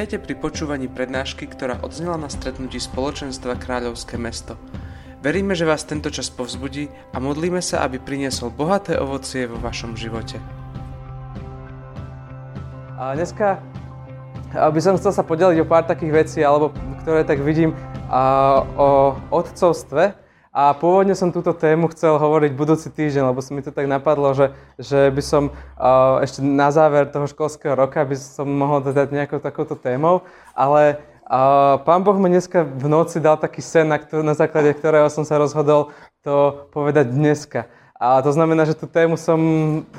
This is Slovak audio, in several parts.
Vítajte pri počúvaní prednášky, ktorá odznela na stretnutí spoločenstva Kráľovské mesto. Veríme, že vás tento čas povzbudí a modlíme sa, aby priniesol bohaté ovocie vo vašom živote. A dneska by som chcel sa podeliť o pár takých vecí, alebo ktoré tak vidím o otcovstve. A pôvodne som túto tému chcel hovoriť budúci týždeň, lebo si mi to tak napadlo, že, že by som uh, ešte na záver toho školského roka by som mohol dať nejakou takouto témou, ale uh, pán Boh mi dneska v noci dal taký sen, na, ktor- na základe ktorého som sa rozhodol to povedať dneska. A to znamená, že tú tému som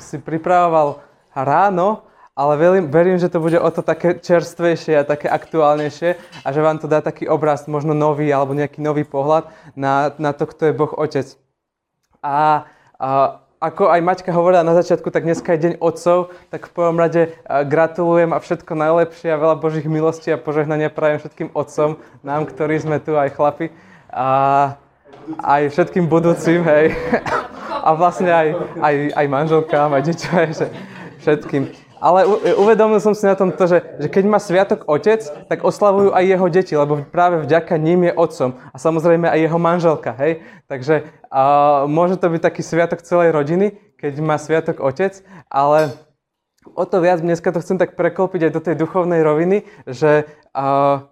si pripravoval ráno, ale verím, verím, že to bude o to také čerstvejšie a také aktuálnejšie a že vám to dá taký obraz, možno nový alebo nejaký nový pohľad na, na to, kto je Boh Otec. A, a ako aj Maťka hovorila na začiatku, tak dneska je Deň Otcov, tak v prvom rade gratulujem a všetko najlepšie a veľa Božích milostí a požehnania prajem všetkým otcom, nám, ktorí sme tu, aj chlapi. A aj všetkým budúcim, hej. A vlastne aj, aj, aj manželkám, aj deťom, všetkým. Ale uvedomil som si na tom to, že, že keď má sviatok otec, tak oslavujú aj jeho deti, lebo práve vďaka ním je otcom. A samozrejme aj jeho manželka, hej? Takže uh, môže to byť taký sviatok celej rodiny, keď má sviatok otec, ale o to viac dneska to chcem tak preklopiť aj do tej duchovnej roviny, že, uh,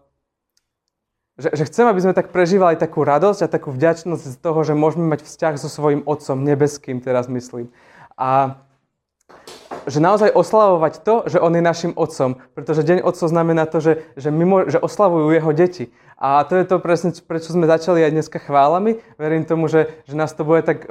že, že chcem, aby sme tak prežívali takú radosť a takú vďačnosť z toho, že môžeme mať vzťah so svojím otcom nebeským, teraz myslím. A že naozaj oslavovať to, že on je našim otcom. Pretože Deň otcov znamená to, že, že, mimo, že oslavujú jeho deti. A to je to presne, prečo sme začali aj dneska chválami. Verím tomu, že, že nás to bude tak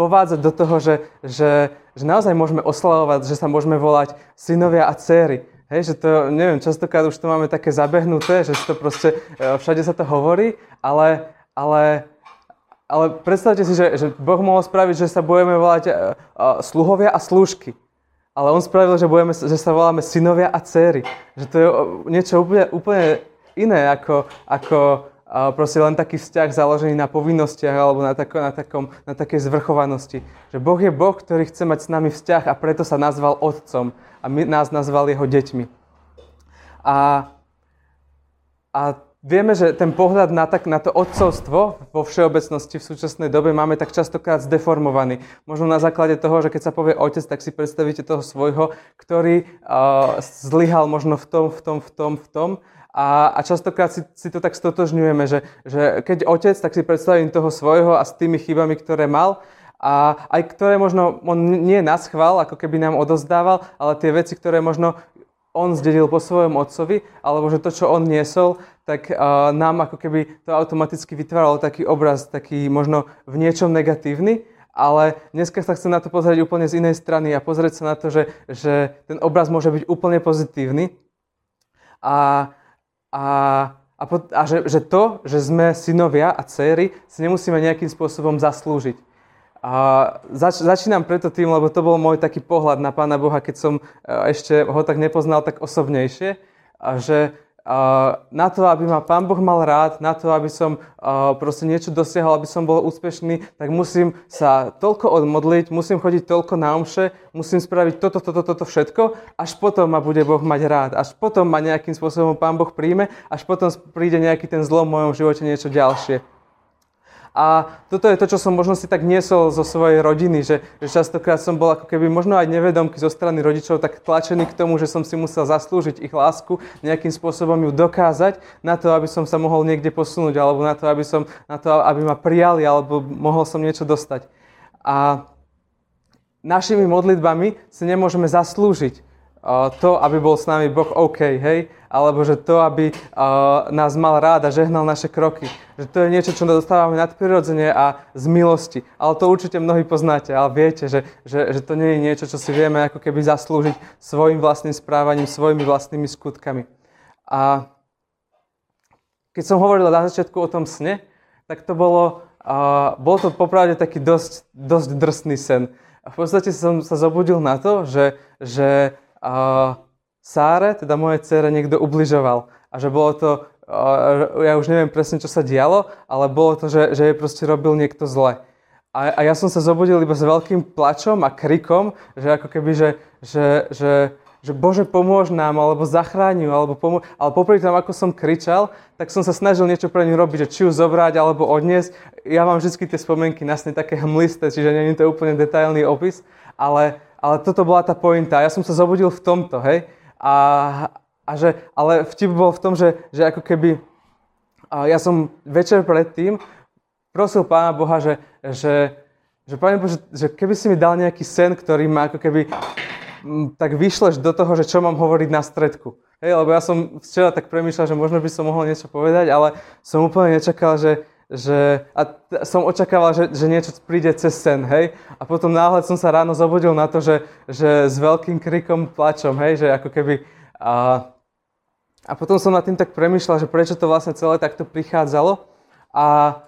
povádzať do toho, že, že, že naozaj môžeme oslavovať, že sa môžeme volať synovia a céry. Hej, že to, neviem, častokrát už to máme také zabehnuté, že to proste, e, všade sa to hovorí, ale, ale, ale predstavte si, že, že Boh mohol spraviť, že sa budeme volať uh, uh, sluhovia a slúžky. Ale on spravil, že, budeme, že sa voláme synovia a céry. Že to je niečo úplne, úplne iné ako, ako proste len taký vzťah založený na povinnostiach alebo na, tako, na, takom, na takej zvrchovanosti. Že Boh je Boh, ktorý chce mať s nami vzťah a preto sa nazval Otcom a my, nás nazval jeho deťmi. A, a Vieme, že ten pohľad na, tak, na to otcovstvo vo všeobecnosti v súčasnej dobe máme tak častokrát zdeformovaný. Možno na základe toho, že keď sa povie otec, tak si predstavíte toho svojho, ktorý uh, zlyhal možno v tom, v tom, v tom, v tom. A, a častokrát si, si to tak stotožňujeme, že, že keď otec, tak si predstavím toho svojho a s tými chybami, ktoré mal, a aj ktoré možno on nie na schvál, ako keby nám odozdával, ale tie veci, ktoré možno on zdedil po svojom otcovi, alebo že to, čo on niesol, tak uh, nám ako keby to automaticky vytváralo taký obraz, taký možno v niečom negatívny, ale dneska sa chcem na to pozrieť úplne z inej strany a pozrieť sa na to, že, že ten obraz môže byť úplne pozitívny a, a, a, a že, že to, že sme synovia a céry, si nemusíme nejakým spôsobom zaslúžiť. A zač- začínam preto tým, lebo to bol môj taký pohľad na Pána Boha, keď som e, ešte ho tak nepoznal tak osobnejšie. A že na to, aby ma Pán Boh mal rád, na to, aby som proste niečo dosiahol, aby som bol úspešný, tak musím sa toľko odmodliť, musím chodiť toľko na omše, musím spraviť toto, toto, toto všetko, až potom ma bude Boh mať rád, až potom ma nejakým spôsobom Pán Boh príjme, až potom príde nejaký ten zlom v mojom živote, niečo ďalšie. A toto je to, čo som možno si tak niesol zo svojej rodiny, že, že častokrát som bol ako keby možno aj nevedomky zo strany rodičov tak tlačený k tomu, že som si musel zaslúžiť ich lásku, nejakým spôsobom ju dokázať na to, aby som sa mohol niekde posunúť, alebo na to, aby, som, na to, aby ma prijali, alebo mohol som niečo dostať. A našimi modlitbami si nemôžeme zaslúžiť to, aby bol s nami Boh OK, hej? Alebo že to, aby nás mal rád a žehnal naše kroky. Že to je niečo, čo dostávame nadprirodzene a z milosti. Ale to určite mnohí poznáte, ale viete, že, že, že to nie je niečo, čo si vieme ako keby zaslúžiť svojim vlastným správaním, svojimi vlastnými skutkami. A keď som hovoril na začiatku o tom sne, tak to bolo, uh, bol to popravde taký dosť, dosť drsný sen. A v podstate som sa zobudil na to, že, že uh, Sáre, teda mojej dcere, niekto ubližoval. A že bolo to, uh, ja už neviem presne, čo sa dialo, ale bolo to, že, že jej proste robil niekto zle. A, a ja som sa zobudil iba s veľkým plačom a krikom, že ako keby, že, že, že, že Bože pomôž nám, alebo zachráň alebo pomôž, ale popri tom, ako som kričal, tak som sa snažil niečo pre ňu robiť, že či ju zobrať, alebo odniesť. Ja mám vždy tie spomienky nasne také hmlisté, čiže nie je to úplne detailný opis, ale, ale toto bola tá pointa. Ja som sa zobudil v tomto, hej. A, a že, ale vtip bol v tom, že, že ako keby a ja som večer predtým prosil Pána Boha, že, že, že Pane Bože, že keby si mi dal nejaký sen, ktorý ma ako keby m, tak vyšleš do toho, že čo mám hovoriť na stredku. Hej, lebo ja som včera tak premýšľal, že možno by som mohol niečo povedať, ale som úplne nečakal, že, že a som očakával, že, že niečo príde cez sen, hej. A potom náhle som sa ráno zobudil na to, že, že s veľkým krikom plačom, hej, že ako keby a, a potom som nad tým tak premyšľal, že prečo to vlastne celé takto prichádzalo. A,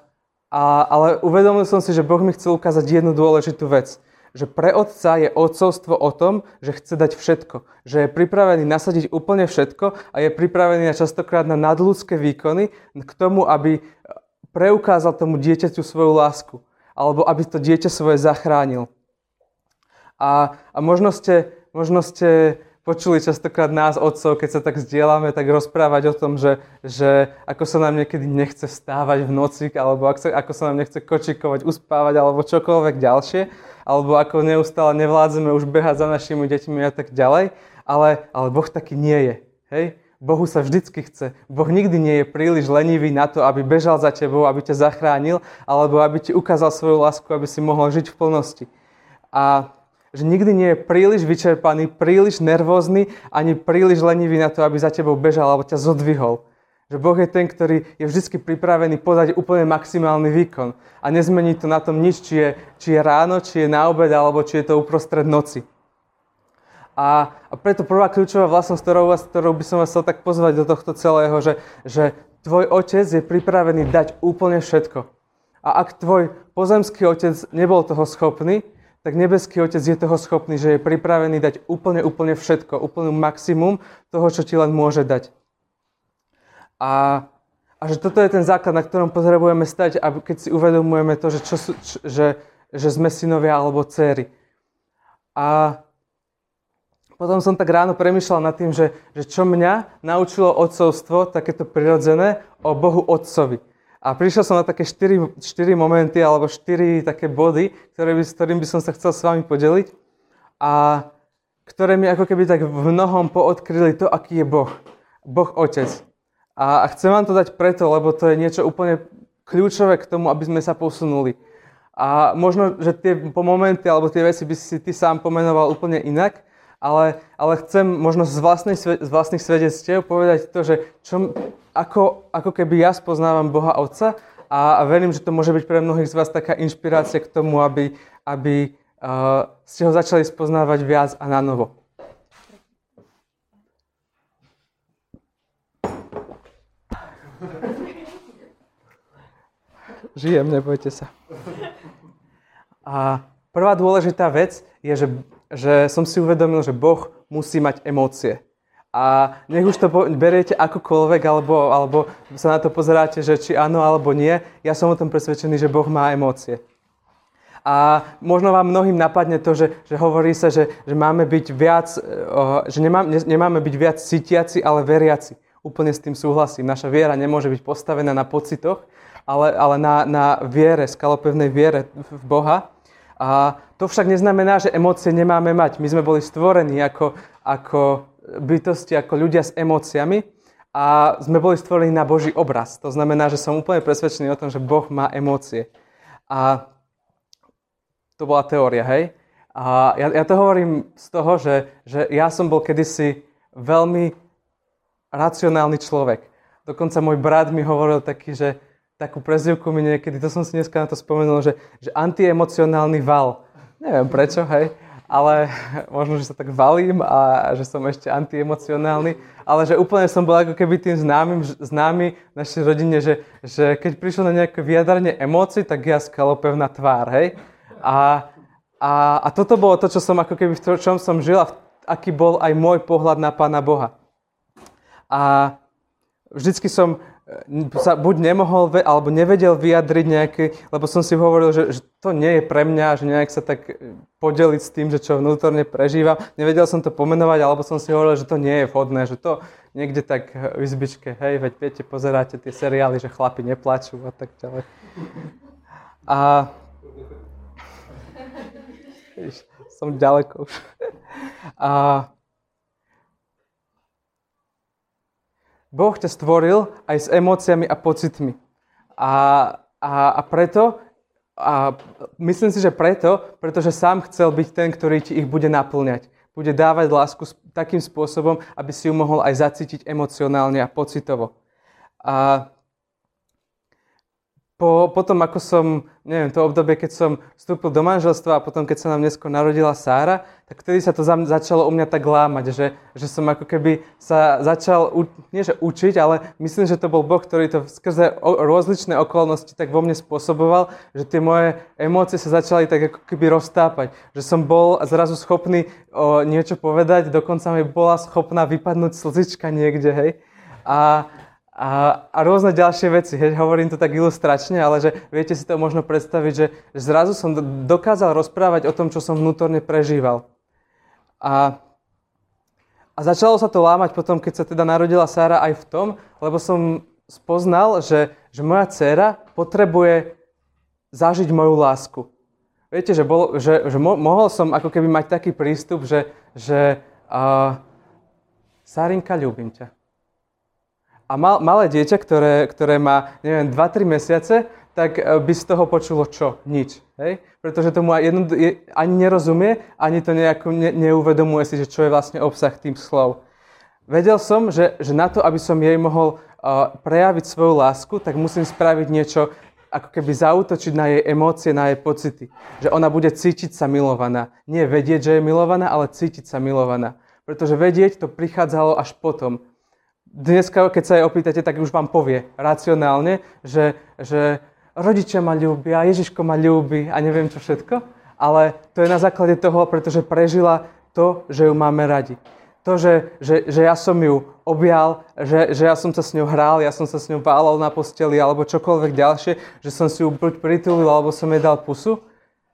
a, ale uvedomil som si, že Boh mi chcel ukázať jednu dôležitú vec. Že pre otca je otcovstvo o tom, že chce dať všetko. Že je pripravený nasadiť úplne všetko a je pripravený na častokrát na nadľudské výkony k tomu, aby preukázal tomu dieťaťu svoju lásku. Alebo aby to dieťa svoje zachránil. A, a možno, ste, možno ste počuli častokrát nás, otcov, keď sa tak zdieľame, tak rozprávať o tom, že, že ako sa nám niekedy nechce vstávať v noci, alebo ako sa, ako sa nám nechce kočikovať, uspávať, alebo čokoľvek ďalšie, alebo ako neustále nevládzeme už behať za našimi deťmi a tak ďalej. Ale, ale Boh taký nie je. Hej? Bohu sa vždycky chce. Boh nikdy nie je príliš lenivý na to, aby bežal za tebou, aby ťa zachránil, alebo aby ti ukázal svoju lásku, aby si mohol žiť v plnosti. A že nikdy nie je príliš vyčerpaný, príliš nervózny, ani príliš lenivý na to, aby za tebou bežal alebo ťa zodvihol. Že Boh je ten, ktorý je vždy pripravený podať úplne maximálny výkon. A nezmení to na tom nič, či je, či je ráno, či je na obed, alebo či je to uprostred noci. A, a preto prvá kľúčová vlastnosť, ktorou, vás, ktorou by som vás chcel tak pozvať do tohto celého, že, že tvoj otec je pripravený dať úplne všetko. A ak tvoj pozemský otec nebol toho schopný, tak nebeský Otec je toho schopný, že je pripravený dať úplne, úplne všetko, úplný maximum toho, čo ti len môže dať. A, a že toto je ten základ, na ktorom potrebujeme stať, aby, keď si uvedomujeme to, že, čo sú, čo, že, že sme synovia alebo céry. A potom som tak ráno premyšľal nad tým, že, že čo mňa naučilo otcovstvo, takéto prirodzené, o Bohu Otcovi. A prišiel som na také 4, 4 momenty alebo 4 také body, ktoré by, s ktorým by som sa chcel s vami podeliť a ktoré mi ako keby tak v mnohom poodkryli to, aký je Boh. Boh Otec. A, a chcem vám to dať preto, lebo to je niečo úplne kľúčové k tomu, aby sme sa posunuli. A možno, že tie momenty alebo tie veci by si ty sám pomenoval úplne inak, ale, ale chcem možno z, vlastnej, z vlastných svedectiev povedať to, že čo, ako, ako keby ja spoznávam Boha Otca a, a verím, že to môže byť pre mnohých z vás taká inšpirácia k tomu, aby, aby uh, ste ho začali spoznávať viac a na novo. Žijem, nebojte sa. A prvá dôležitá vec je, že, že som si uvedomil, že Boh musí mať emócie. A nech už to beriete akokoľvek, alebo, alebo sa na to pozeráte, že či áno alebo nie, ja som o tom presvedčený, že Boh má emócie. A možno vám mnohým napadne to, že, že hovorí sa, že, že máme byť viac, že nemá, nemáme byť viac cítiaci, ale veriaci. Úplne s tým súhlasím. Naša viera nemôže byť postavená na pocitoch, ale, ale na, na viere, skalopevnej viere v Boha. A to však neznamená, že emócie nemáme mať. My sme boli stvorení ako, ako bytosti, ako ľudia s emóciami a sme boli stvorení na Boží obraz. To znamená, že som úplne presvedčený o tom, že Boh má emócie. A to bola teória, hej? A ja, ja to hovorím z toho, že, že ja som bol kedysi veľmi racionálny človek. Dokonca môj brat mi hovoril taký, že takú prezivku mi niekedy, to som si dneska na to spomenul, že, že antiemocionálny val. Neviem prečo, hej ale možno, že sa tak valím a že som ešte antiemocionálny, ale že úplne som bol ako keby tým známym, známy našej rodine, že, že keď prišlo na nejaké vyjadrenie emócií, tak ja skalopevná tvár, hej. A, a, a toto bolo to, čo som ako keby v čom som žil a aký bol aj môj pohľad na Pána Boha. A vždycky som sa buď nemohol, alebo nevedel vyjadriť nejaký, lebo som si hovoril, že, že to nie je pre mňa, že nejak sa tak e, podeliť s tým, že čo vnútorne prežívam. Nevedel som to pomenovať, alebo som si hovoril, že to nie je vhodné, že to niekde tak v izbičke, hej, veď viete, pozeráte tie seriály, že chlapi neplačú a tak ďalej. A... som ďaleko už. A... Boh ťa stvoril aj s emóciami a pocitmi. A, a, a preto, a myslím si, že preto, pretože sám chcel byť ten, ktorý ti ich bude naplňať. Bude dávať lásku takým spôsobom, aby si ju mohol aj zacítiť emocionálne a pocitovo. A po, potom, ako som, neviem, to obdobie, keď som vstúpil do manželstva a potom, keď sa nám dnesko narodila Sára, tak vtedy sa to za, začalo u mňa tak lámať, že, že som ako keby sa začal, u, nie že učiť, ale myslím, že to bol Boh, ktorý to skrze o, rozličné okolnosti tak vo mne spôsoboval, že tie moje emócie sa začali tak ako keby roztápať. Že som bol zrazu schopný o, niečo povedať, dokonca mi bola schopná vypadnúť slzička niekde, hej. A, a, a rôzne ďalšie veci. Hej, hovorím to tak ilustračne, ale že viete si to možno predstaviť, že, zrazu som dokázal rozprávať o tom, čo som vnútorne prežíval. A, a začalo sa to lámať potom, keď sa teda narodila Sára aj v tom, lebo som spoznal, že, že moja dcéra potrebuje zažiť moju lásku. Viete, že, bol, že, že mo, mohol som ako keby mať taký prístup, že, že uh, Sárinka, ľúbim ťa a mal, malé dieťa, ktoré, ktoré má, neviem, 2-3 mesiace, tak e, by z toho počulo čo? Nič. Hej? Pretože tomu jedno, je, ani nerozumie, ani to nejako ne, neuvedomuje si, že čo je vlastne obsah tým slov. Vedel som, že, že na to, aby som jej mohol uh, prejaviť svoju lásku, tak musím spraviť niečo, ako keby zautočiť na jej emócie, na jej pocity. Že ona bude cítiť sa milovaná. Nie vedieť, že je milovaná, ale cítiť sa milovaná. Pretože vedieť to prichádzalo až potom dneska, keď sa jej opýtate, tak už vám povie racionálne, že, že rodičia ma ľúbia, Ježiško ma ľúbi a neviem čo všetko. Ale to je na základe toho, pretože prežila to, že ju máme radi. To, že, že, že ja som ju objal, že, že ja som sa s ňou hral, ja som sa s ňou válal na posteli alebo čokoľvek ďalšie, že som si ju buď pritulil alebo som jej dal pusu.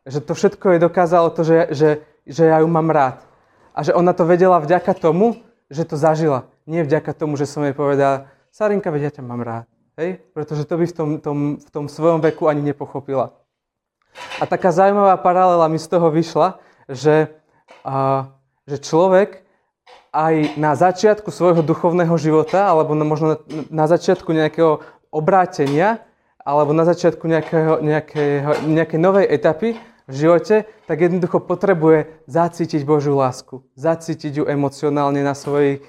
Že to všetko jej dokázalo to, že, že, že ja ju mám rád. A že ona to vedela vďaka tomu, že to zažila. Nie vďaka tomu, že som jej povedal, Sarinka, veď ja ťa mám rád. Hej? Pretože to by v tom, tom, v tom svojom veku ani nepochopila. A taká zaujímavá paralela mi z toho vyšla, že, a, že človek aj na začiatku svojho duchovného života, alebo na, možno na, na začiatku nejakého obrátenia, alebo na začiatku nejakého, nejakého, nejakej novej etapy v živote, tak jednoducho potrebuje zacítiť Božiu lásku. Zacítiť ju emocionálne na svojich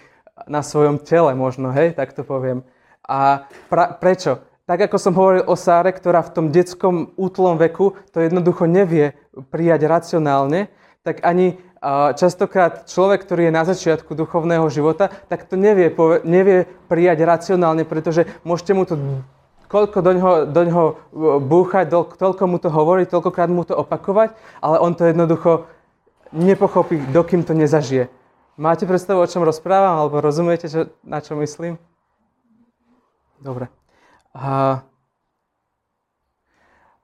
na svojom tele možno, hej, tak to poviem. A pra, prečo? Tak ako som hovoril o Sáre, ktorá v tom detskom útlom veku to jednoducho nevie prijať racionálne, tak ani častokrát človek, ktorý je na začiatku duchovného života, tak to nevie, nevie prijať racionálne, pretože môžete mu to koľko do ňoho, do ňoho búchať, do, toľko mu to hovoriť, toľkokrát mu to opakovať, ale on to jednoducho nepochopí, dokým to nezažije. Máte predstavu, o čom rozprávam, alebo rozumiete, čo, na čo myslím? Dobre. A,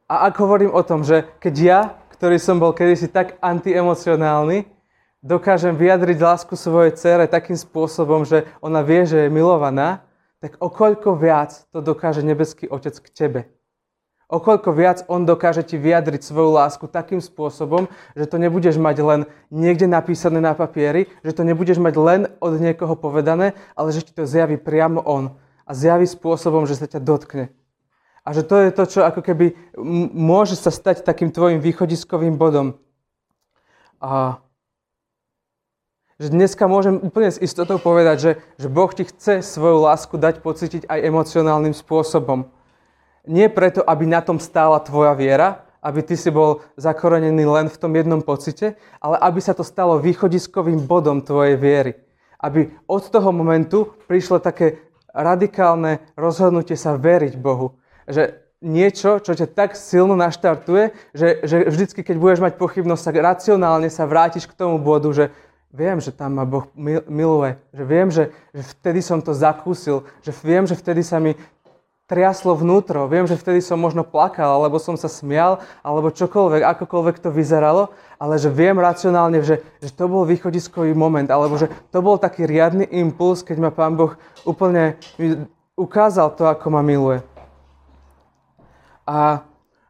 a ak hovorím o tom, že keď ja, ktorý som bol kedysi tak antiemocionálny, dokážem vyjadriť lásku svojej cére takým spôsobom, že ona vie, že je milovaná, tak o koľko viac to dokáže nebeský Otec k tebe. O koľko viac on dokáže ti vyjadriť svoju lásku takým spôsobom, že to nebudeš mať len niekde napísané na papieri, že to nebudeš mať len od niekoho povedané, ale že ti to zjaví priamo on. A zjaví spôsobom, že sa ťa dotkne. A že to je to, čo ako keby môže sa stať takým tvojim východiskovým bodom. A že dneska môžem úplne s istotou povedať, že, že Boh ti chce svoju lásku dať pocítiť aj emocionálnym spôsobom nie preto, aby na tom stála tvoja viera, aby ty si bol zakorenený len v tom jednom pocite, ale aby sa to stalo východiskovým bodom tvojej viery. Aby od toho momentu prišlo také radikálne rozhodnutie sa veriť Bohu. Že niečo, čo ťa tak silno naštartuje, že, že vždycky, keď budeš mať pochybnosť, tak racionálne sa vrátiš k tomu bodu, že viem, že tam ma Boh miluje, že viem, že, že vtedy som to zakúsil, že viem, že vtedy sa mi triaslo vnútro. Viem, že vtedy som možno plakal, alebo som sa smial, alebo čokoľvek, akokoľvek to vyzeralo, ale že viem racionálne, že, že to bol východiskový moment, alebo že to bol taký riadny impuls, keď ma Pán Boh úplne ukázal to, ako ma miluje. A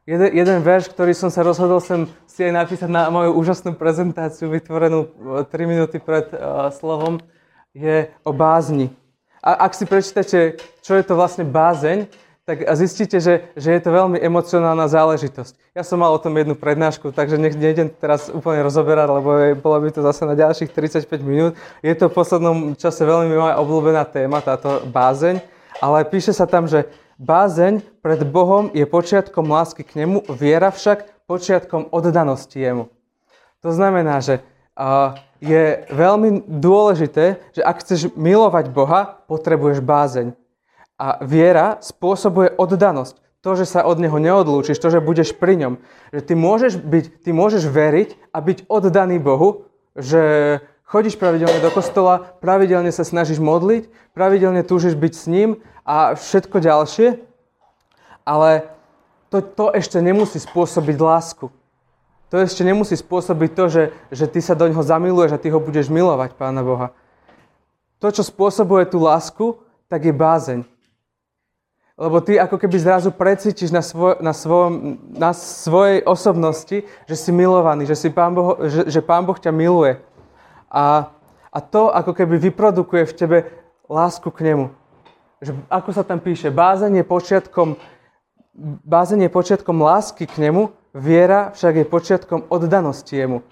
jeden, jeden verš, ktorý som sa rozhodol sem si aj napísať na moju úžasnú prezentáciu, vytvorenú 3 e, minúty pred uh, slovom, je o bázni. A ak si prečítate, čo je to vlastne bázeň, tak zistíte, že, že je to veľmi emocionálna záležitosť. Ja som mal o tom jednu prednášku, takže nech nejdem teraz úplne rozoberať, lebo je, bolo by to zase na ďalších 35 minút. Je to v poslednom čase veľmi moja obľúbená téma, táto bázeň, ale píše sa tam, že bázeň pred Bohom je počiatkom lásky k nemu, viera však počiatkom oddanosti jemu. To znamená, že je veľmi dôležité, že ak chceš milovať Boha, potrebuješ bázeň. A viera spôsobuje oddanosť. To, že sa od Neho neodlúčiš, to, že budeš pri ňom. Že ty môžeš, byť, ty môžeš veriť a byť oddaný Bohu, že chodíš pravidelne do kostola, pravidelne sa snažíš modliť, pravidelne túžiš byť s ním a všetko ďalšie, ale to, to ešte nemusí spôsobiť lásku. To ešte nemusí spôsobiť to, že, že ty sa do ňoho zamiluješ a ty ho budeš milovať, Pána Boha. To, čo spôsobuje tú lásku, tak je bázeň. Lebo ty ako keby zrazu precítiš na, svoj, na, svojom, na svojej osobnosti, že si milovaný, že, si pán boh, že, že Pán Boh ťa miluje. A, a to ako keby vyprodukuje v tebe lásku k Nemu. Že, ako sa tam píše, bázeň je počiatkom, bázeň je počiatkom lásky k Nemu Viera však je počiatkom oddanosti jemu.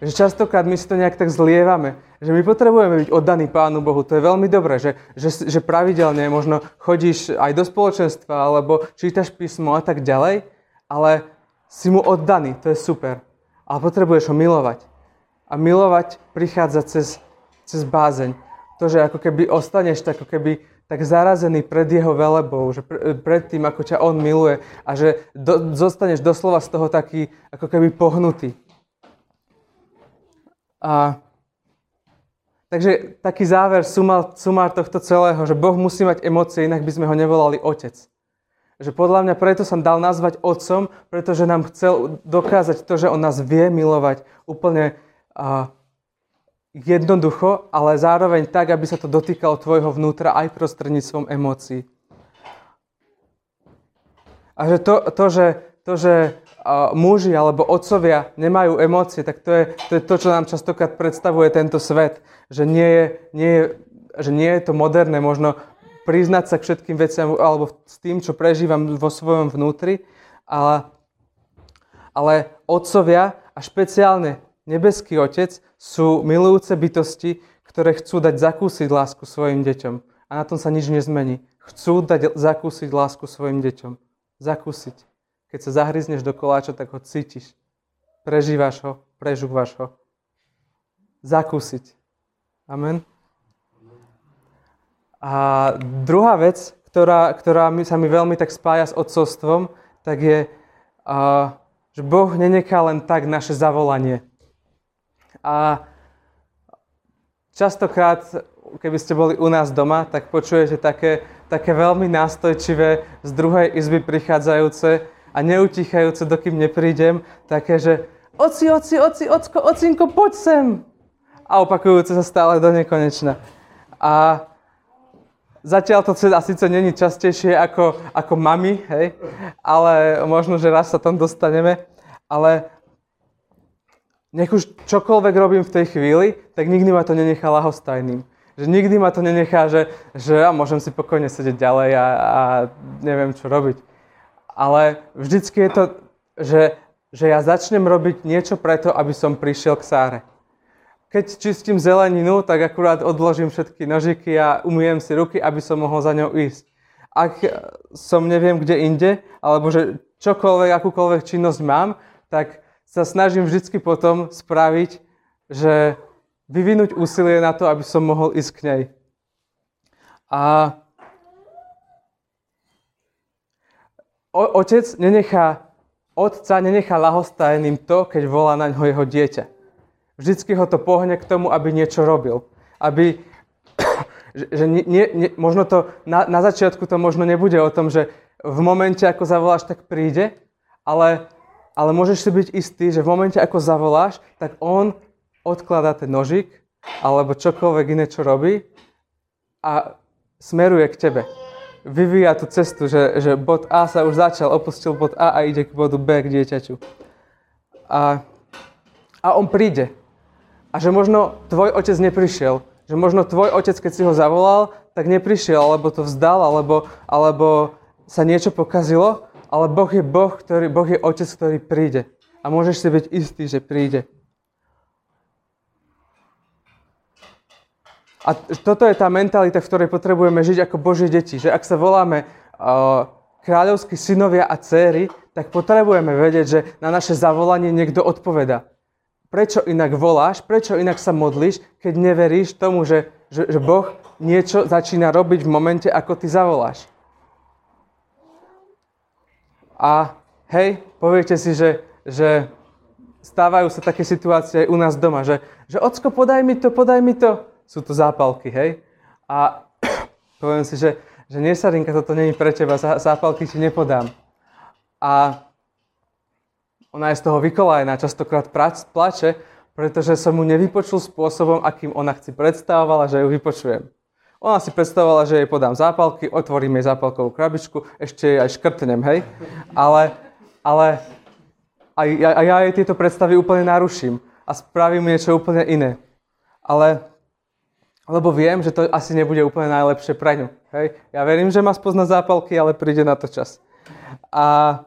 Že častokrát my si to nejak tak zlievame, že my potrebujeme byť oddaní Pánu Bohu. To je veľmi dobré, že, že, že pravidelne možno chodíš aj do spoločenstva alebo čítaš písmo a tak ďalej, ale si mu oddaný, to je super. Ale potrebuješ ho milovať. A milovať prichádza cez, cez bázeň. To, že ako keby ostaneš tak ako keby tak zarazený pred jeho velebou, že pred tým, ako ťa on miluje a že do, zostaneš doslova z toho taký, ako keby pohnutý. A Takže taký záver, sumár, sumár tohto celého, že Boh musí mať emócie, inak by sme ho nevolali otec. Že podľa mňa preto som dal nazvať otcom, pretože nám chcel dokázať to, že on nás vie milovať úplne a, jednoducho, ale zároveň tak, aby sa to dotýkalo tvojho vnútra aj prostredníctvom emócií. A že to, to že, to, že uh, muži alebo otcovia nemajú emócie, tak to je, to je to, čo nám častokrát predstavuje tento svet. Že nie je, nie je, že nie je to moderné možno priznať sa k všetkým veciam alebo s tým, čo prežívam vo svojom vnútri, ale, ale otcovia a špeciálne nebeský Otec sú milujúce bytosti, ktoré chcú dať zakúsiť lásku svojim deťom. A na tom sa nič nezmení. Chcú dať zakúsiť lásku svojim deťom. Zakúsiť. Keď sa zahryzneš do koláča, tak ho cítiš. Prežívaš ho, prežúvaš ho. Zakúsiť. Amen. A druhá vec, ktorá, ktorá sa mi veľmi tak spája s otcovstvom, tak je, uh, že Boh nenechá len tak naše zavolanie. A častokrát, keby ste boli u nás doma, tak počujete také, také veľmi nástojčivé z druhej izby prichádzajúce a neutichajúce, dokým neprídem, také, že oci, oci, oci, ocko, ocinko, poď sem! A opakujúce sa stále do nekonečna. A Zatiaľ to teda síce není častejšie ako, ako mami, hej, ale možno, že raz sa tam dostaneme. Ale nech už čokoľvek robím v tej chvíli, tak nikdy ma to nenechá lahostajným. Že nikdy ma to nenechá, že, že ja môžem si pokojne sedieť ďalej a, a neviem, čo robiť. Ale vždycky je to, že, že ja začnem robiť niečo preto, aby som prišiel k sáre. Keď čistím zeleninu, tak akurát odložím všetky nožiky a umýjem si ruky, aby som mohol za ňou ísť. Ak som neviem kde inde, alebo že čokoľvek, akúkoľvek činnosť mám, tak sa snažím vždy potom spraviť, že vyvinúť úsilie na to, aby som mohol ísť k nej. A otec nenechá, otca nenechá lahostajným to, keď volá na ňo jeho dieťa. Vždycky ho to pohne k tomu, aby niečo robil. Aby že nie, nie, možno to na, na začiatku to možno nebude o tom, že v momente, ako zavoláš, tak príde, ale, ale môžeš si byť istý, že v momente, ako zavoláš, tak on odkladá ten nožík alebo čokoľvek iné, čo robí a smeruje k tebe. Vyvíja tú cestu, že, že bod A sa už začal, opustil bod A a ide k bodu B, k dieťaťu. A, a on príde. A že možno tvoj otec neprišiel. Že možno tvoj otec, keď si ho zavolal, tak neprišiel, alebo to vzdal, alebo, alebo sa niečo pokazilo, ale Boh je Boh, ktorý, boh je otec, ktorý príde. A môžeš si byť istý, že príde. A toto je tá mentalita, v ktorej potrebujeme žiť ako Božie deti. Že ak sa voláme uh, kráľovskí synovia a céry, tak potrebujeme vedieť, že na naše zavolanie niekto odpoveda. Prečo inak voláš, prečo inak sa modlíš, keď neveríš tomu, že, že, že Boh niečo začína robiť v momente, ako ty zavoláš. A hej, poviete si, že, že stávajú sa také situácie aj u nás doma, že, že ocko, podaj mi to, podaj mi to sú to zápalky, hej? A poviem si, že, že nie, toto není pre teba, zápalky ti nepodám. A ona je z toho vykolajná, častokrát plače, pretože som mu nevypočul spôsobom, akým ona si predstavovala, že ju vypočujem. Ona si predstavovala, že jej podám zápalky, otvorím jej zápalkovú krabičku, ešte jej aj škrtnem, hej? Ale, ale a ja, a ja jej tieto predstavy úplne naruším a spravím niečo úplne iné. Ale lebo viem, že to asi nebude úplne najlepšie pre ňu. Hej? Ja verím, že má spoznať zápalky, ale príde na to čas. A...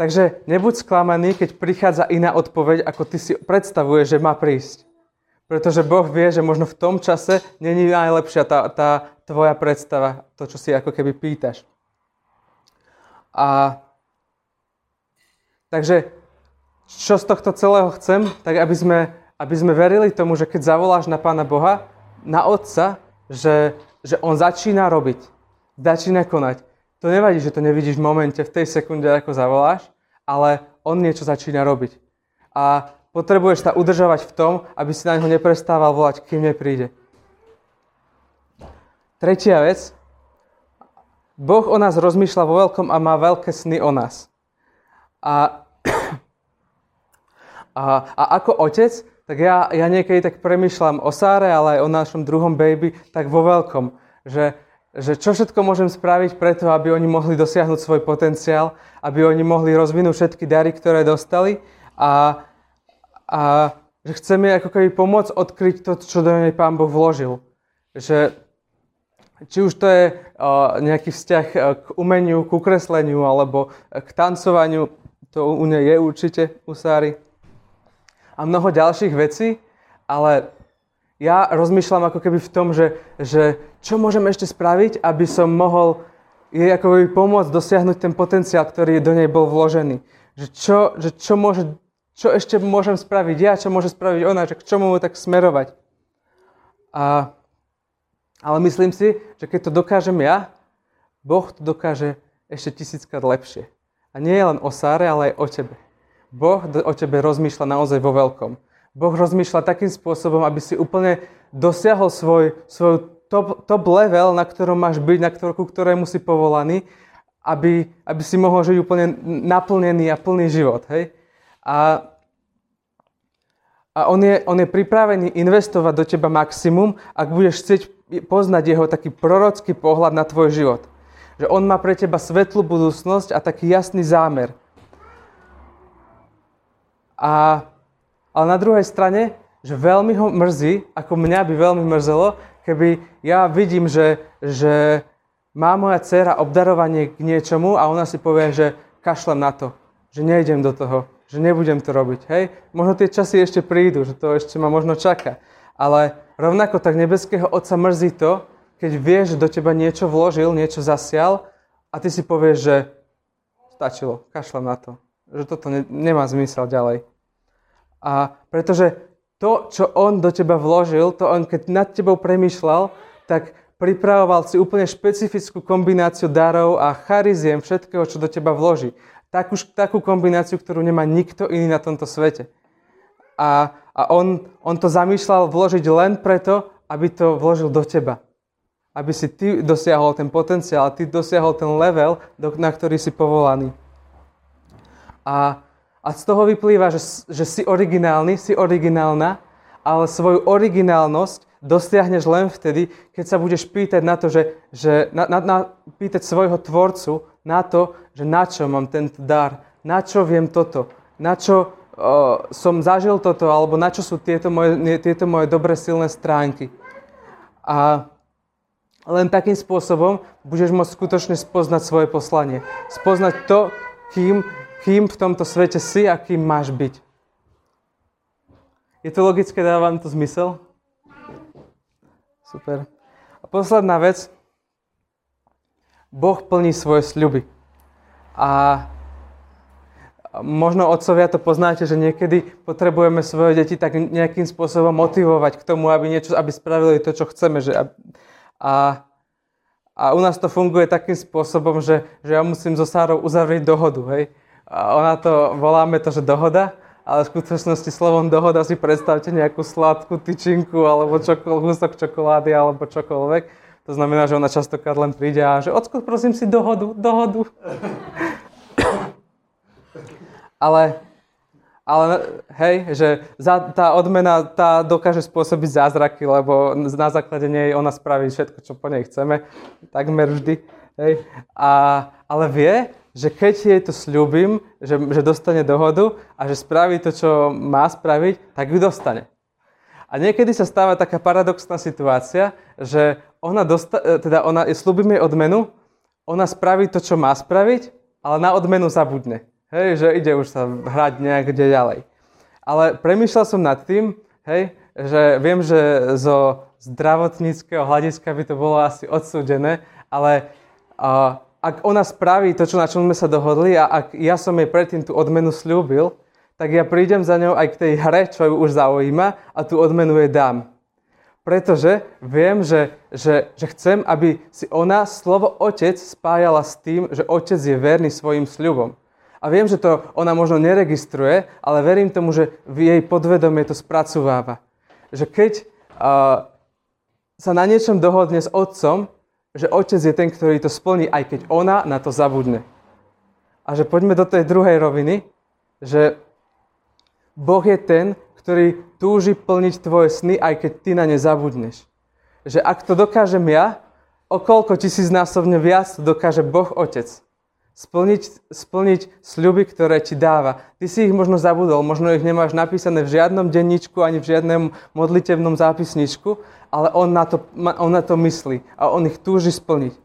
Takže nebuď sklamaný, keď prichádza iná odpoveď, ako ty si predstavuješ, že má prísť. Pretože Boh vie, že možno v tom čase není najlepšia tá, tá tvoja predstava, to, čo si ako keby pýtaš. A takže čo z tohto celého chcem, tak aby sme aby sme verili tomu, že keď zavoláš na Pána Boha, na Otca, že, že On začína robiť, začína konať. To nevadí, že to nevidíš v momente, v tej sekunde, ako zavoláš, ale On niečo začína robiť. A potrebuješ sa udržovať v tom, aby si na neho neprestával volať, kým nepríde. Tretia vec. Boh o nás rozmýšľa vo veľkom a má veľké sny o nás. A, a, a ako otec tak ja, ja niekedy tak premyšľam o Sáre, ale aj o našom druhom baby, tak vo veľkom. Že, že čo všetko môžem spraviť preto, aby oni mohli dosiahnuť svoj potenciál, aby oni mohli rozvinúť všetky dary, ktoré dostali a, a že chceme ako keby pomôcť odkryť to, čo do nej Pán Boh vložil. Že či už to je uh, nejaký vzťah k umeniu, k ukresleniu alebo k tancovaniu, to u nej je určite u Sáry a mnoho ďalších vecí, ale ja rozmýšľam ako keby v tom, že, že čo môžem ešte spraviť, aby som mohol jej ako keby pomôcť dosiahnuť ten potenciál, ktorý do nej bol vložený. Že čo, že čo, môže, čo ešte môžem spraviť ja, čo môže spraviť ona, že k čomu mu tak smerovať. A, ale myslím si, že keď to dokážem ja, Boh to dokáže ešte tisíckrát lepšie. A nie je len o Sáre, ale aj o tebe. Boh o tebe rozmýšľa naozaj vo veľkom. Boh rozmýšľa takým spôsobom, aby si úplne dosiahol svoj, svoj top, top level, na ktorom máš byť, na ktorú, ku ktorému si povolaný, aby, aby si mohol žiť úplne naplnený a plný život. Hej? A, a on, je, on je pripravený investovať do teba maximum, ak budeš chcieť poznať jeho taký prorocký pohľad na tvoj život. Že on má pre teba svetlú budúcnosť a taký jasný zámer. A, ale na druhej strane, že veľmi ho mrzí, ako mňa by veľmi mrzelo, keby ja vidím, že, že má moja dcera obdarovanie k niečomu a ona si povie, že kašlem na to, že nejdem do toho, že nebudem to robiť. Hej? Možno tie časy ešte prídu, že to ešte ma možno čaká. Ale rovnako tak nebeského Otca mrzí to, keď vieš, že do teba niečo vložil, niečo zasial a ty si povieš, že stačilo, kašlem na to. Že toto ne, nemá zmysel ďalej. A pretože to, čo on do teba vložil, to on keď nad tebou premýšľal, tak pripravoval si úplne špecifickú kombináciu darov a chariziem všetkého, čo do teba vloží. Takú, takú kombináciu, ktorú nemá nikto iný na tomto svete. A, a on, on to zamýšľal vložiť len preto, aby to vložil do teba. Aby si ty dosiahol ten potenciál, ty dosiahol ten level, na ktorý si povolaný. A, a z toho vyplýva, že, že si originálny, si originálna, ale svoju originálnosť dosiahneš len vtedy, keď sa budeš pýtať na to, že, že na, na, na, pýtať svojho tvorcu na to, že na čo mám tento dar, na čo viem toto, na čo uh, som zažil toto, alebo na čo sú tieto moje, tieto moje dobré silné stránky. A len takým spôsobom budeš môcť skutočne spoznať svoje poslanie. Spoznať to, kým, kým v tomto svete si a kým máš byť. Je to logické, dáva vám to zmysel? Super. A posledná vec. Boh plní svoje sľuby. A možno otcovia to poznáte, že niekedy potrebujeme svoje deti tak nejakým spôsobom motivovať k tomu, aby niečo, aby spravili to, čo chceme. Že, a, a u nás to funguje takým spôsobom, že, že ja musím so Sárou uzavrieť dohodu. Hej? A ona to, voláme to, že dohoda, ale v skutočnosti slovom dohoda si predstavte nejakú sladkú tyčinku alebo čokoľvek, husok čokolády alebo čokoľvek. To znamená, že ona častokrát len príde a že ocko, prosím si dohodu, dohodu. ale, ale hej, že za, tá odmena tá dokáže spôsobiť zázraky, lebo na základe nej ona spraví všetko, čo po nej chceme, takmer vždy. Hej. A, ale vie, že keď jej to slúbim, že, že dostane dohodu a že spraví to, čo má spraviť, tak ju dostane. A niekedy sa stáva taká paradoxná situácia, že ona, dosta- teda ona slúbim jej odmenu, ona spraví to, čo má spraviť, ale na odmenu zabudne. Hej, že ide už sa hrať niekde ďalej. Ale premýšľal som nad tým, hej, že viem, že zo zdravotníckého hľadiska by to bolo asi odsúdené, ale uh, ak ona spraví to, čo, na čom sme sa dohodli a ak ja som jej predtým tú odmenu slúbil, tak ja prídem za ňou aj k tej hre, čo ju už zaujíma a tú odmenu jej dám. Pretože viem, že, že, že chcem, aby si ona slovo otec spájala s tým, že otec je verný svojim sľubom. A viem, že to ona možno neregistruje, ale verím tomu, že v jej podvedomie to spracováva. Že keď uh, sa na niečom dohodne s otcom, že otec je ten, ktorý to splní, aj keď ona na to zabudne. A že poďme do tej druhej roviny, že Boh je ten, ktorý túži plniť tvoje sny, aj keď ty na ne zabudneš. Že ak to dokážem ja, o koľko tisícnásobne viac to dokáže Boh Otec splniť, splniť sľuby, ktoré ti dáva. Ty si ich možno zabudol, možno ich nemáš napísané v žiadnom denníčku ani v žiadnom modlitevnom zápisničku, ale on na to, on na to myslí a on ich túži splniť.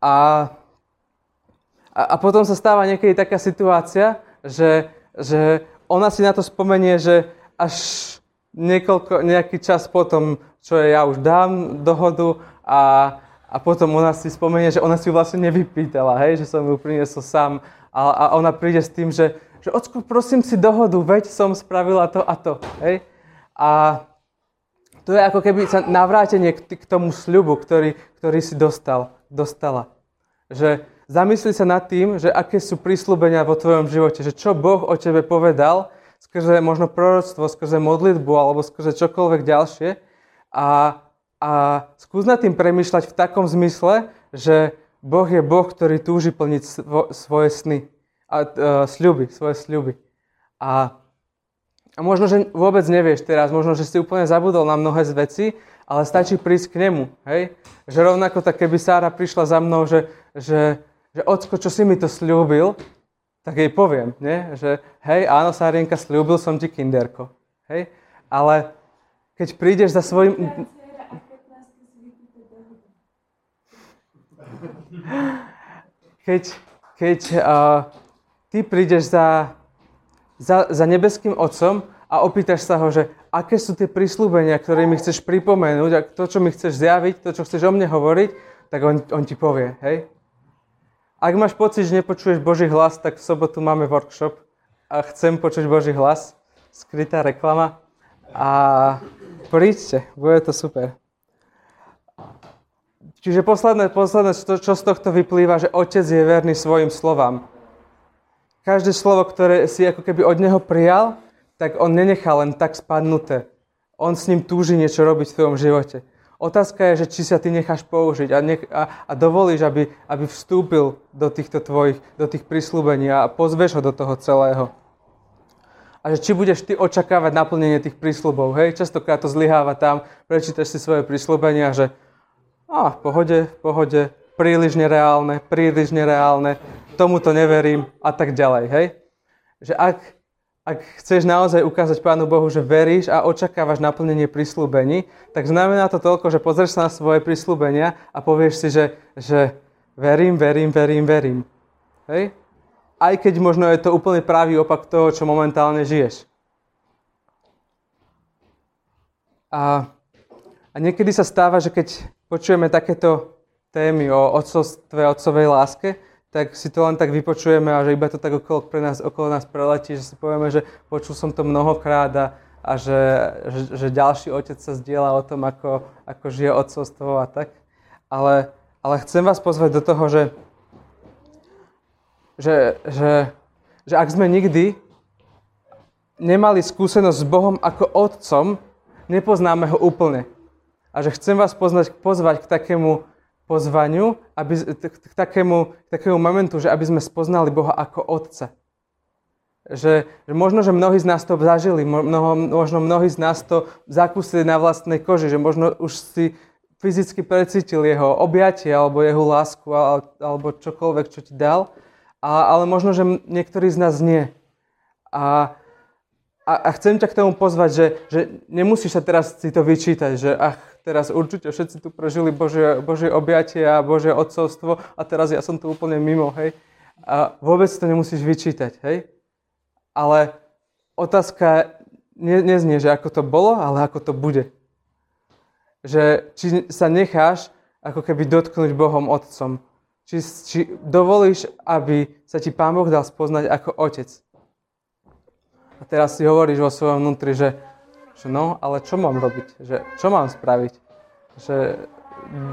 A, a, a potom sa stáva niekedy taká situácia, že, že ona si na to spomenie, že až niekoľko, nejaký čas potom, čo ja už dám dohodu a, a potom ona si spomenie, že ona si ju vlastne nevypýtala, hej, že som ju priniesol sám. A, a ona príde s tým, že, že ocko, prosím si dohodu, veď som spravila to a to. Hej. A to je ako keby sa navrátenie k, k tomu sľubu, ktorý, ktorý si dostal, dostala. Že zamysli sa nad tým, že aké sú prísľubenia vo tvojom živote, že čo Boh o tebe povedal, skrze možno proroctvo, skrze modlitbu alebo skrze čokoľvek ďalšie. A a skús nad tým premýšľať v takom zmysle, že Boh je Boh, ktorý túži plniť svo, svoje sny a uh, sľuby, svoje sľuby. A, a možno, že vôbec nevieš teraz, možno, že si úplne zabudol na mnohé z veci, ale stačí prísť k nemu, hej? Že rovnako tak, keby Sára prišla za mnou, že, že, že ocko, čo si mi to slúbil, tak jej poviem, nie? že hej, áno, Sárienka, slúbil som ti kinderko, hej? Ale keď prídeš za svojim... Keď, keď uh, ty prídeš za, za, za nebeským Otcom a opýtaš sa ho, že aké sú tie prísľubenia, ktoré mi chceš pripomenúť a to, čo mi chceš zjaviť, to, čo chceš o mne hovoriť, tak on, on ti povie, hej? Ak máš pocit, že nepočuješ Boží hlas, tak v sobotu máme workshop a chcem počuť Boží hlas, skrytá reklama a príďte, bude to super. Čiže posledné, posledné čo z tohto vyplýva, že otec je verný svojim slovám. Každé slovo, ktoré si ako keby od neho prijal, tak on nenechá len tak spadnuté. on s ním túži niečo robiť v tvojom živote. Otázka je, že či sa ty necháš použiť a, nech, a, a dovolíš, aby, aby vstúpil do týchto tvojich, do tých prísľubení a pozveš ho do toho celého. A že či budeš ty očakávať naplnenie tých prísľubov, hej? Častokrát to zlyháva tam, prečítaš si svoje prísľubenia, že a, pohode, pohode, príliš nereálne, príliš nereálne, tomuto neverím a tak ďalej, hej? Že ak, ak chceš naozaj ukázať Pánu Bohu, že veríš a očakávaš naplnenie prislúbení, tak znamená to toľko, že pozrieš sa na svoje prislúbenia a povieš si, že, že verím, verím, verím, verím. Hej? Aj keď možno je to úplne pravý opak toho, čo momentálne žiješ. A, a niekedy sa stáva, že keď počujeme takéto témy o otcovstve, otcovej láske, tak si to len tak vypočujeme a že iba to tak okolo, pre nás, okolo nás preletí, že si povieme, že počul som to mnohokrát a, a že, že, že ďalší otec sa zdieľa o tom, ako, ako žije otcovstvo a tak. Ale, ale chcem vás pozvať do toho, že, že, že, že ak sme nikdy nemali skúsenosť s Bohom ako otcom, nepoznáme ho úplne. A že chcem vás poznať, pozvať k takému pozvaniu, aby, k, takému, k takému momentu, že aby sme spoznali Boha ako Otca. Že, že možno, že mnohí z nás to zažili, mnoho, možno mnohí z nás to zakúsili na vlastnej koži, že možno už si fyzicky precítil jeho objatie alebo jeho lásku alebo čokoľvek, čo ti dal, a, ale možno, že niektorí z nás nie. A, a, a chcem ťa k tomu pozvať, že, že nemusíš sa teraz si to vyčítať, že ach, teraz určite všetci tu prežili Božie, Božie objatie a Božie odcovstvo a teraz ja som tu úplne mimo, hej. A vôbec to nemusíš vyčítať, hej. Ale otázka ne, neznie, že ako to bolo, ale ako to bude. Že či sa necháš ako keby dotknúť Bohom Otcom. Či, či dovolíš, aby sa ti Pán Boh dal spoznať ako Otec. A teraz si hovoríš vo svojom vnútri, že že no, ale čo mám robiť? Že, čo mám spraviť? Že,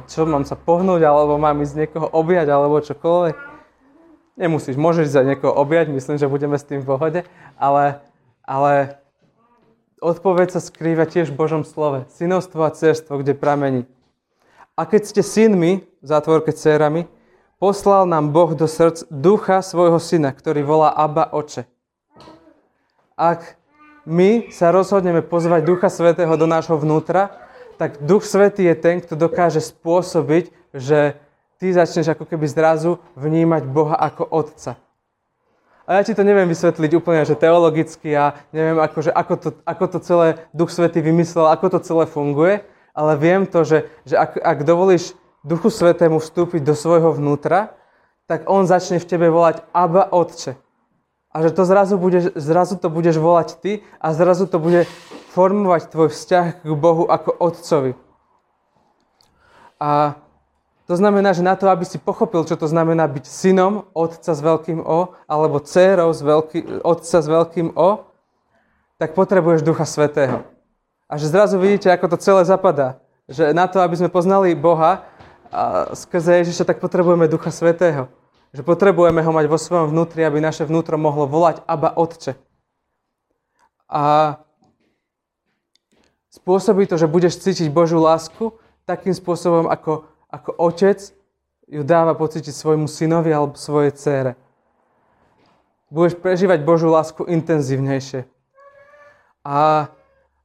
čo mám sa pohnúť, alebo mám ísť niekoho objať, alebo čokoľvek? Nemusíš, môžeš za niekoho objať, myslím, že budeme s tým v pohode, ale, ale odpoveď sa skrýva tiež v Božom slove. Synovstvo a cerstvo, kde pramení. A keď ste synmi, v zátvorke dcerami, poslal nám Boh do srdc ducha svojho syna, ktorý volá Abba Oče. Ak my sa rozhodneme pozvať Ducha Svetého do nášho vnútra, tak Duch Svetý je ten, kto dokáže spôsobiť, že ty začneš ako keby zrazu vnímať Boha ako Otca. A ja ti to neviem vysvetliť úplne, že teologicky a neviem, akože, ako, to, ako to celé Duch Svetý vymyslel, ako to celé funguje, ale viem to, že, že ak, ak dovolíš Duchu Svetému vstúpiť do svojho vnútra, tak On začne v tebe volať Abba Otče. A že to zrazu, budeš, zrazu to budeš volať ty a zrazu to bude formovať tvoj vzťah k Bohu ako Otcovi. A to znamená, že na to, aby si pochopil, čo to znamená byť synom Otca s veľkým O, alebo dcérou z veľký, Otca s veľkým O, tak potrebuješ Ducha Svetého. A že zrazu vidíte, ako to celé zapadá. Že na to, aby sme poznali Boha a skrze Ježiša, tak potrebujeme Ducha Svetého. Že potrebujeme ho mať vo svojom vnútri, aby naše vnútro mohlo volať Aba Otče. A spôsobí to, že budeš cítiť Božú lásku takým spôsobom, ako, ako otec ju dáva pocítiť svojmu synovi alebo svojej dcére. Budeš prežívať Božú lásku intenzívnejšie. A,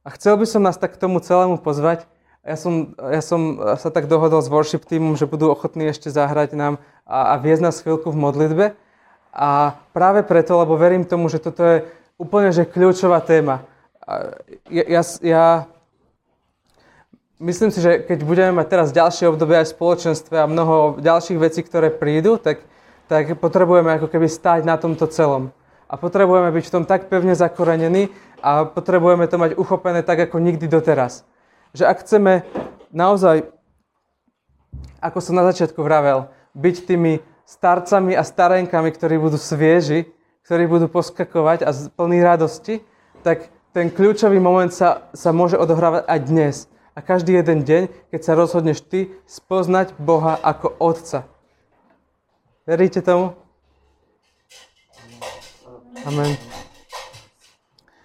a chcel by som nás tak k tomu celému pozvať. Ja som, ja som sa tak dohodol s worship týmom, že budú ochotní ešte zahrať nám a, a viesť nás chvíľku v modlitbe. A práve preto, lebo verím tomu, že toto je úplne že kľúčová téma. Ja, ja, ja myslím si, že keď budeme mať teraz ďalšie obdobie aj v spoločenstve a mnoho ďalších vecí, ktoré prídu, tak, tak potrebujeme ako keby stáť na tomto celom. A potrebujeme byť v tom tak pevne zakorenení a potrebujeme to mať uchopené tak, ako nikdy doteraz. Že ak chceme naozaj, ako som na začiatku vravel, byť tými starcami a starenkami, ktorí budú svieži, ktorí budú poskakovať a plní radosti, tak ten kľúčový moment sa, sa môže odohrávať aj dnes. A každý jeden deň, keď sa rozhodneš ty spoznať Boha ako Otca. Veríte tomu? Amen.